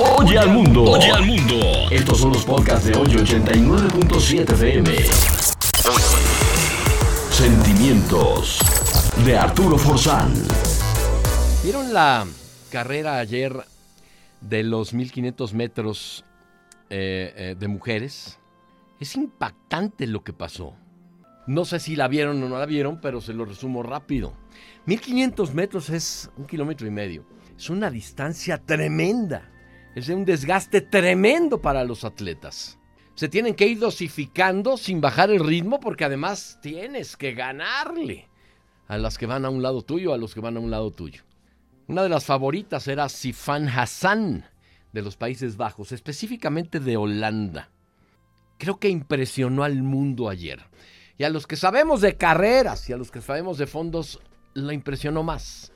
Oye al mundo. Oye al mundo. Estos son los podcasts de hoy 89.7 FM. Sentimientos de Arturo Forzán. ¿Vieron la carrera ayer de los 1500 metros eh, eh, de mujeres? Es impactante lo que pasó. No sé si la vieron o no la vieron, pero se lo resumo rápido. 1500 metros es un kilómetro y medio. Es una distancia tremenda. Es un desgaste tremendo para los atletas. Se tienen que ir dosificando sin bajar el ritmo porque además tienes que ganarle a las que van a un lado tuyo, a los que van a un lado tuyo. Una de las favoritas era Sifan Hassan de los Países Bajos, específicamente de Holanda. Creo que impresionó al mundo ayer. Y a los que sabemos de carreras y a los que sabemos de fondos, la impresionó más.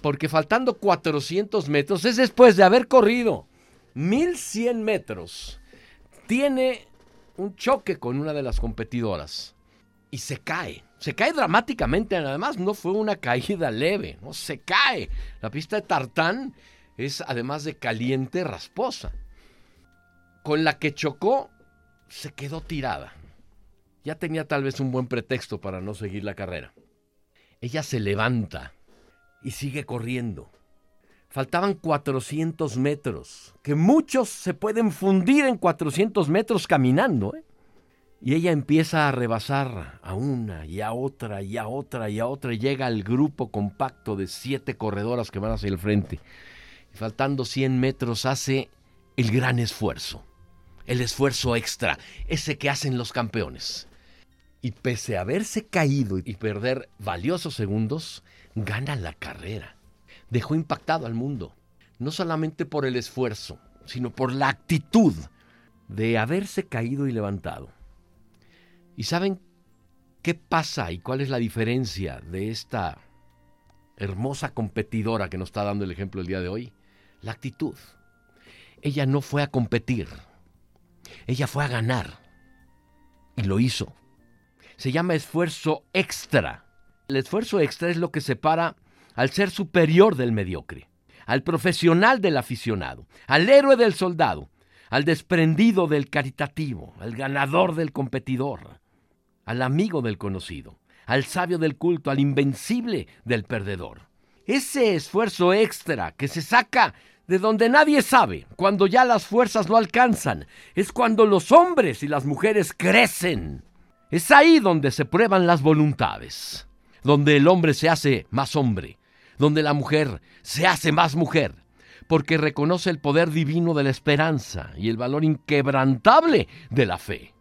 Porque faltando 400 metros, es después de haber corrido 1100 metros, tiene un choque con una de las competidoras y se cae. Se cae dramáticamente, además no fue una caída leve, no se cae. La pista de tartán es además de caliente, rasposa. Con la que chocó, se quedó tirada. Ya tenía tal vez un buen pretexto para no seguir la carrera. Ella se levanta y sigue corriendo. Faltaban 400 metros, que muchos se pueden fundir en 400 metros caminando. ¿eh? Y ella empieza a rebasar a una y a otra y a otra y a otra y llega al grupo compacto de siete corredoras que van hacia el frente. Y faltando 100 metros hace el gran esfuerzo, el esfuerzo extra, ese que hacen los campeones. Y pese a haberse caído y perder valiosos segundos, gana la carrera. Dejó impactado al mundo, no solamente por el esfuerzo, sino por la actitud de haberse caído y levantado. ¿Y saben qué pasa y cuál es la diferencia de esta hermosa competidora que nos está dando el ejemplo el día de hoy? La actitud. Ella no fue a competir, ella fue a ganar. Y lo hizo. Se llama esfuerzo extra. El esfuerzo extra es lo que separa al ser superior del mediocre, al profesional del aficionado, al héroe del soldado, al desprendido del caritativo, al ganador del competidor, al amigo del conocido, al sabio del culto, al invencible del perdedor. Ese esfuerzo extra que se saca de donde nadie sabe, cuando ya las fuerzas no alcanzan, es cuando los hombres y las mujeres crecen. Es ahí donde se prueban las voluntades donde el hombre se hace más hombre, donde la mujer se hace más mujer, porque reconoce el poder divino de la esperanza y el valor inquebrantable de la fe.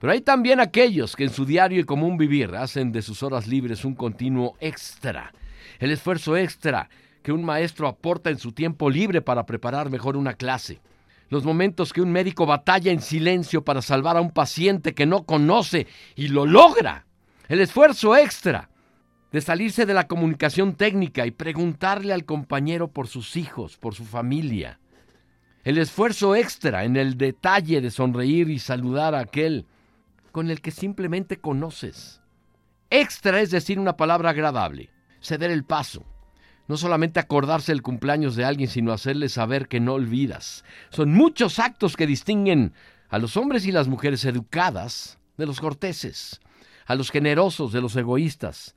Pero hay también aquellos que en su diario y común vivir hacen de sus horas libres un continuo extra, el esfuerzo extra que un maestro aporta en su tiempo libre para preparar mejor una clase, los momentos que un médico batalla en silencio para salvar a un paciente que no conoce y lo logra, el esfuerzo extra de salirse de la comunicación técnica y preguntarle al compañero por sus hijos, por su familia. El esfuerzo extra en el detalle de sonreír y saludar a aquel con el que simplemente conoces. Extra es decir una palabra agradable, ceder el paso. No solamente acordarse el cumpleaños de alguien, sino hacerle saber que no olvidas. Son muchos actos que distinguen a los hombres y las mujeres educadas de los corteses, a los generosos de los egoístas,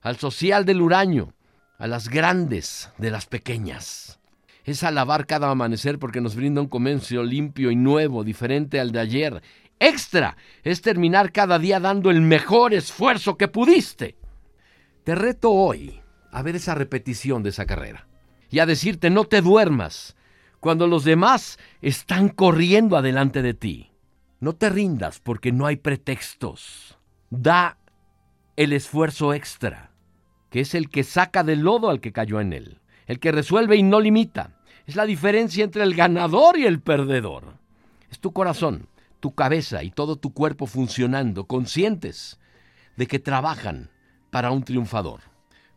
al social del huraño, a las grandes de las pequeñas. Es alabar cada amanecer porque nos brinda un comercio limpio y nuevo, diferente al de ayer. Extra es terminar cada día dando el mejor esfuerzo que pudiste. Te reto hoy a ver esa repetición de esa carrera y a decirte no te duermas cuando los demás están corriendo adelante de ti. No te rindas porque no hay pretextos. Da el esfuerzo extra, que es el que saca del lodo al que cayó en él, el que resuelve y no limita. Es la diferencia entre el ganador y el perdedor. Es tu corazón, tu cabeza y todo tu cuerpo funcionando, conscientes de que trabajan para un triunfador.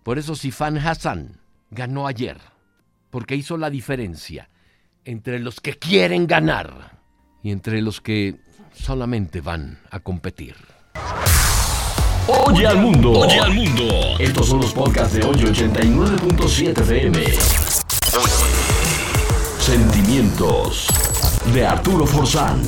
Por eso Sifan Hassan ganó ayer, porque hizo la diferencia entre los que quieren ganar y entre los que solamente van a competir. Oye al mundo. Oye al mundo. Estos son los podcasts de hoy 89.7 FM. Sentimientos de Arturo Forzán.